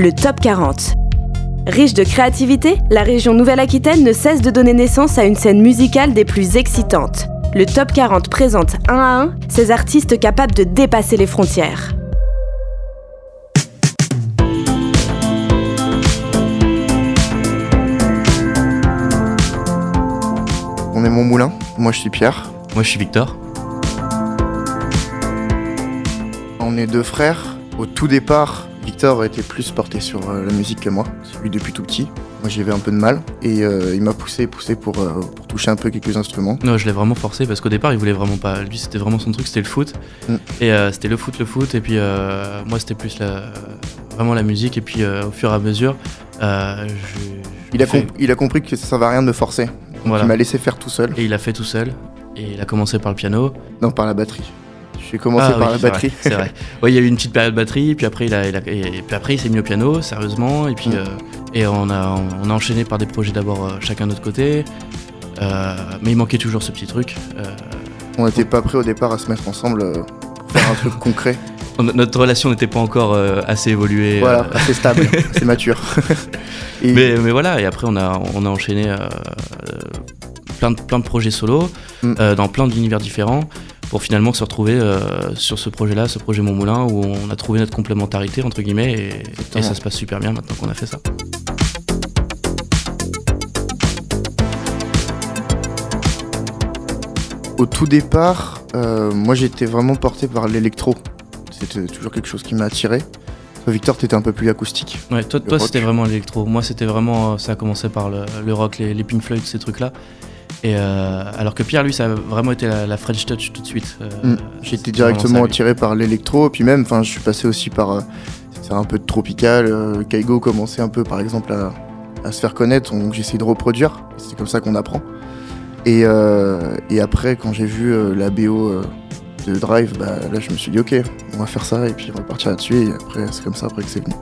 le Top 40. Riche de créativité, la région Nouvelle-Aquitaine ne cesse de donner naissance à une scène musicale des plus excitantes. Le Top 40 présente un à un ces artistes capables de dépasser les frontières. On est mon moulin, moi je suis Pierre. Moi je suis Victor. On est deux frères. Au tout départ, Victor était plus porté sur euh, la musique que moi, lui depuis tout petit. Moi j'avais un peu de mal et euh, il m'a poussé, poussé pour, euh, pour, toucher un peu quelques instruments. Non, je l'ai vraiment forcé parce qu'au départ il voulait vraiment pas. Lui c'était vraiment son truc, c'était le foot. Mm. Et c'était le foot, le foot. Et puis moi c'était plus la, vraiment la musique. Et puis au fur et à mesure, je, il, a il a compris que ça ne va rien de me forcer. Il m'a laissé faire tout seul. Et il a fait tout seul. Et il a commencé par le piano. Non, par la batterie. J'ai commencé ah par la batterie. C'est vrai. Oui, il y a eu une petite période batterie, puis après il a, et puis après il s'est mis au piano, sérieusement, et puis mm. euh, et on a on a enchaîné par des projets d'abord euh, chacun de notre côté, euh, mais il manquait toujours ce petit truc. on n'était pas prêt au départ à se mettre ensemble pour faire un truc concret. Notre relation n'était pas encore assez évoluée. Voilà, assez stable, assez mature. mais, mais, voilà, et après on a, on a enchaîné plein, de, plein de projets solo, mm. dans plein d'univers différents pour finalement se retrouver euh, sur ce projet-là, ce projet Mon Moulin, où on a trouvé notre complémentarité, entre guillemets, et, ça se passe super bien maintenant qu'on a fait ça. Au tout départ, euh, moi j'étais vraiment porté par l'électro. C'était toujours quelque chose qui m'a attiré. Victor, t'étais un peu plus acoustique. Ouais, toi, toi c'était vraiment l'électro. Moi, c'était vraiment. Ça a commencé par le, rock, les, les Pink Floyd, ces trucs-là. Et euh, alors que Pierre, lui, ça a vraiment été la, French Touch tout de suite. Euh, mm. J'ai été directement attiré par l'électro, puis même, enfin, je suis passé aussi par euh, un peu de tropical. Kaigo commençait un peu, par exemple, à, se faire connaître, donc j'ai essayé de reproduire. C'est comme ça qu'on apprend. Et, et, après, quand j'ai vu la BO de Drive, bah, là, je me suis dit, ok, on va faire ça et puis repartir là-dessus. Et après, c'est comme ça après que c'est venu.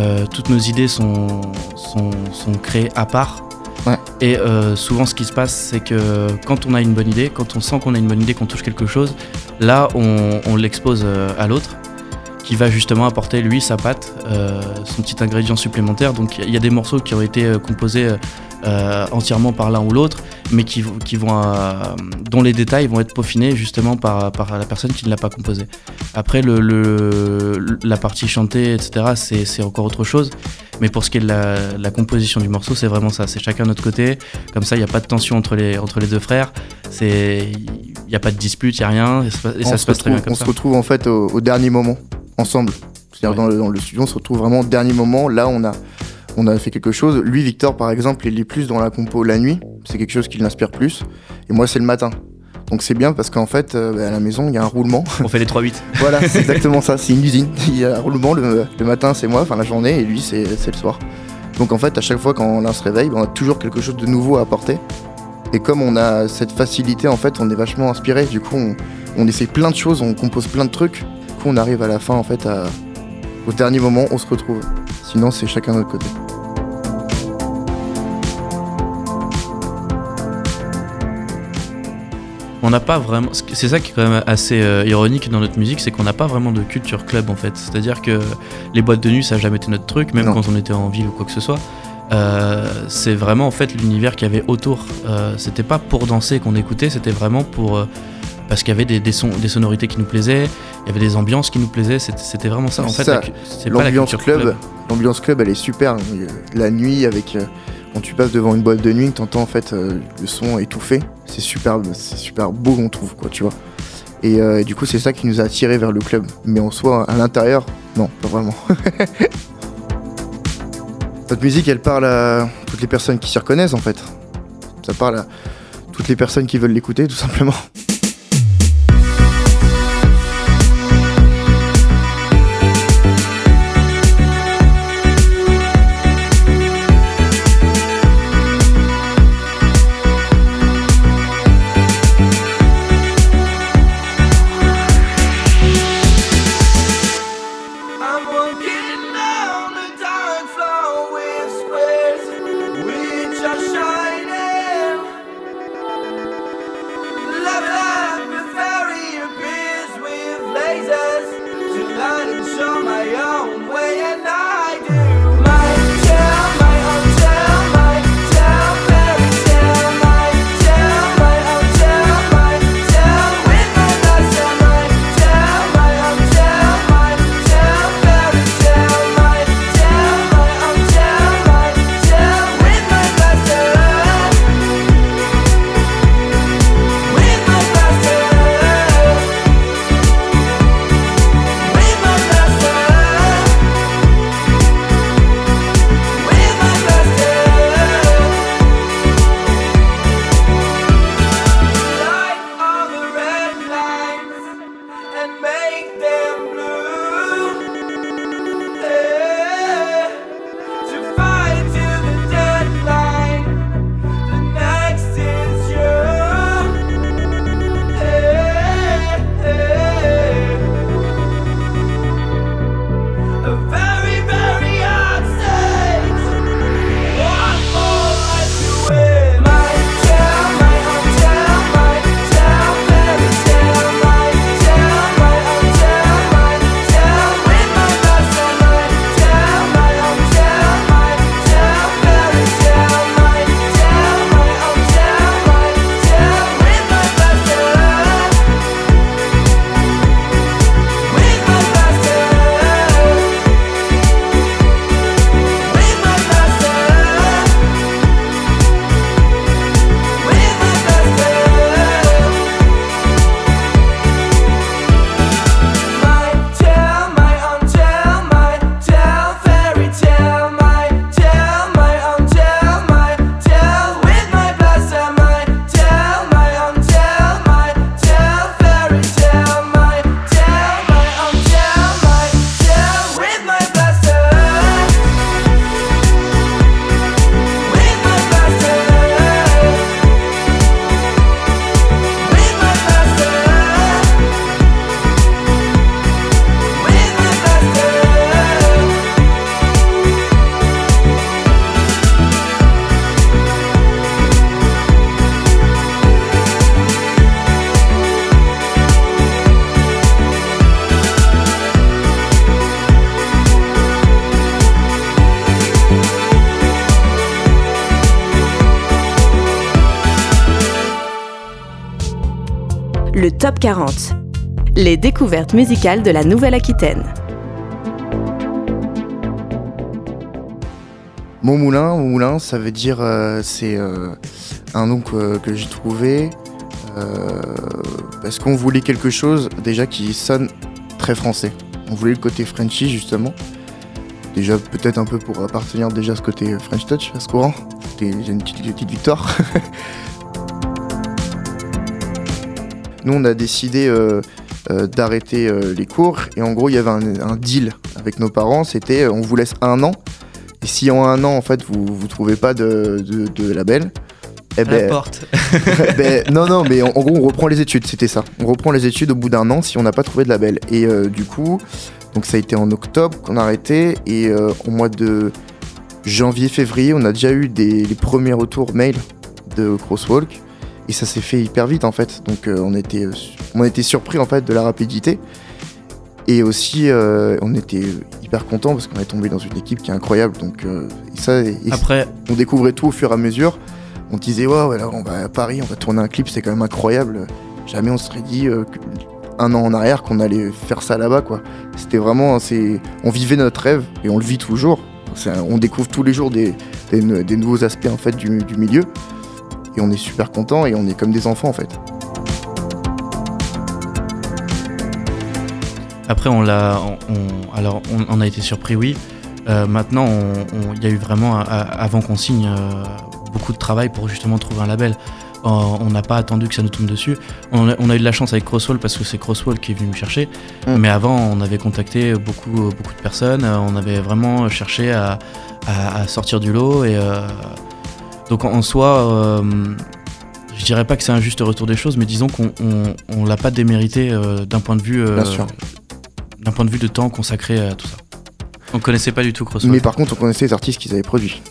Euh, toutes nos idées sont, sont, créées à part. Et euh, souvent, ce qui se passe, c'est que quand on a une bonne idée, quand on sent qu'on a une bonne idée, qu'on touche quelque chose, là, on, l'expose euh, à l'autre, qui va justement apporter lui sa patte, son petit ingrédient supplémentaire. Donc, il y a des morceaux qui ont été composés euh, entièrement par l'un ou l'autre, mais qui, qui vont, euh, dont les détails vont être peaufinés justement par, par la personne qui ne l'a pas composé. Après, le, la partie chantée, etc., c'est encore autre chose. Mais pour ce qui est de la, composition du morceau, c'est vraiment ça. C'est chacun de notre côté. Comme ça, il n'y a pas de tension entre les, entre les deux frères. Il n'y a pas de dispute, il n'y a rien. Et, ça se, passe très bien comme on ça. On se retrouve en fait au, dernier moment, ensemble. C'est-à-dire dans, dans, le studio, on se retrouve vraiment au dernier moment. Là, on a on a fait quelque chose. Lui, Victor, par exemple, il est plus dans la compo la nuit. C'est quelque chose qui l'inspire plus. Et moi, c'est le matin. Donc c'est bien parce qu'en fait, euh, bah, à la maison, il y a un roulement. On fait les 3-8. voilà, c'est exactement ça. C'est une usine. Il y a un roulement. Le, matin, c'est moi, enfin la journée, et lui, c'est le soir. Donc en fait, à chaque fois quand on se réveille, on a toujours quelque chose de nouveau à apporter. Et comme on a cette facilité, en fait, on est vachement inspiré. Du coup, on, essaie plein de choses, on compose plein de trucs. Coup, on arrive à la fin, en fait, au dernier moment, on se retrouve. Sinon, c'est chacun de notre côté. on n'a pas vraiment. C'est ça qui est quand même assez euh, ironique dans notre musique, c'est qu'on n'a pas vraiment de culture club en fait. C'est-à-dire que les boîtes de nuit, ça n'a jamais été notre truc, même quand on était en ville ou quoi que ce soit. Euh, c'est vraiment en fait l'univers qu'il y avait autour. Euh, c'était pas pour danser qu'on écoutait, c'était vraiment pour parce qu'il y avait des, des, des, sonorités qui nous plaisaient, il y avait des ambiances qui nous plaisaient. C'était vraiment ça. En fait, l'ambiance club, l'ambiance club, elle est super. La nuit avec quand tu passes devant une boîte de nuit, tu entends en fait euh, le son étouffé. C'est super, c'est super beau, on trouve, quoi, tu vois. Et, euh, du coup, c'est ça qui nous a attiré vers le club. Mais en soi, à l'intérieur, non, pas vraiment. Notre musique, elle parle à toutes les personnes qui s'y reconnaissent, en fait. Ça parle à toutes les personnes qui veulent l'écouter, tout simplement. Le Top 40. Les découvertes musicales de la Nouvelle-Aquitaine. Mon moulin, mon moulin, ça veut dire euh, c'est euh, un nom que, j'ai trouvé euh, parce qu'on voulait quelque chose déjà qui sonne très français. On voulait le côté Frenchy justement. Déjà peut-être un peu pour appartenir déjà à ce côté French Touch à ce courant. J'ai une petite, petite victoire. Nous, on a décidé euh, euh, d'arrêter euh, les cours et en gros, il y avait un, deal avec nos parents. C'était on vous laisse un an et si en un an, en fait, vous ne trouvez pas de, label, eh ben, porte. ben, non, non, mais en, gros, on reprend les études, c'était ça. On reprend les études au bout d'un an si on n'a pas trouvé de label. Et du coup, donc ça a été en octobre qu'on a arrêté. Et au mois de janvier-février, on a déjà eu des, les premiers retours mail de Crosswalk et ça s'est fait hyper vite en fait. Donc euh, on était euh, on était surpris en fait de la rapidité et aussi euh, on était hyper content parce qu'on est tombé dans une équipe qui est incroyable. Donc ça après on découvrait tout au fur et à mesure. On disait ouais, ouais on va à Paris, on va tourner un clip, c'est quand même incroyable. Jamais on se serait dit un an en arrière qu'on allait faire ça là-bas quoi. C'était vraiment c'est on vivait notre rêve et on le vit toujours. On découvre tous les jours des, des, nouveaux aspects en fait du, du milieu et on est super content et on est comme des enfants en fait. Après, on l'a, alors on, a été surpris, oui. Euh, maintenant, il y a eu vraiment, avant qu'on signe, euh, beaucoup de travail pour justement trouver un label. Euh, on n'a pas attendu que ça nous tombe dessus. On a, eu de la chance avec Crosswall parce que c'est Crosswall qui est venu me chercher. Mm. Mais avant, on avait contacté beaucoup, beaucoup de personnes. On avait vraiment cherché à, à sortir du lot et donc en, soi, euh, je dirais pas que c'est un juste retour des choses, mais disons qu'on on, l'a pas démérité euh, d'un point de vue, euh, d'un point de vue de temps consacré à tout ça. On connaissait pas du tout Crosswalk. Mais par contre, on connaissait les artistes qu'ils avaient produits.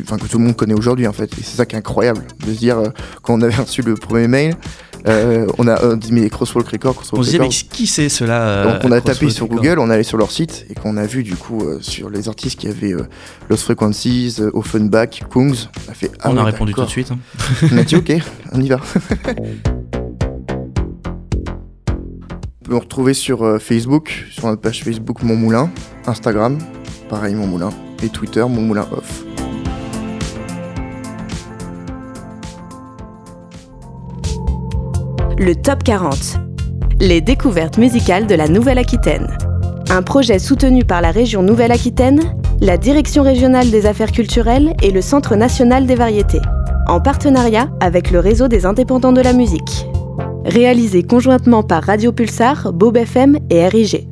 Enfin, que tout le monde connaît aujourd'hui en fait. Et c'est ça qui est incroyable. De se dire, quand on avait reçu le premier mail, euh, on a dit mais Crosswalk Record, Crosswalk On se disait mais qui c'est cela euh, Donc on a tapé sur Google, on est allé sur leur site et qu'on a vu du coup euh, sur les artistes qui avaient Lost Frequencies, Offenbach, Kungs, on a fait ah On a répondu tout de suite. Hein. on a dit ok, on y va. on peut nous retrouver sur Facebook, sur notre page Facebook Mon Moulin, Instagram, pareil Mon Moulin, et Twitter Mon Moulin Off. Le Top 40. Les découvertes musicales de la Nouvelle-Aquitaine. Un projet soutenu par la région Nouvelle-Aquitaine, la Direction régionale des affaires culturelles et le Centre national des variétés, en partenariat avec le réseau des indépendants de la musique. Réalisé conjointement par Radio Pulsar, Bob FM et RIG.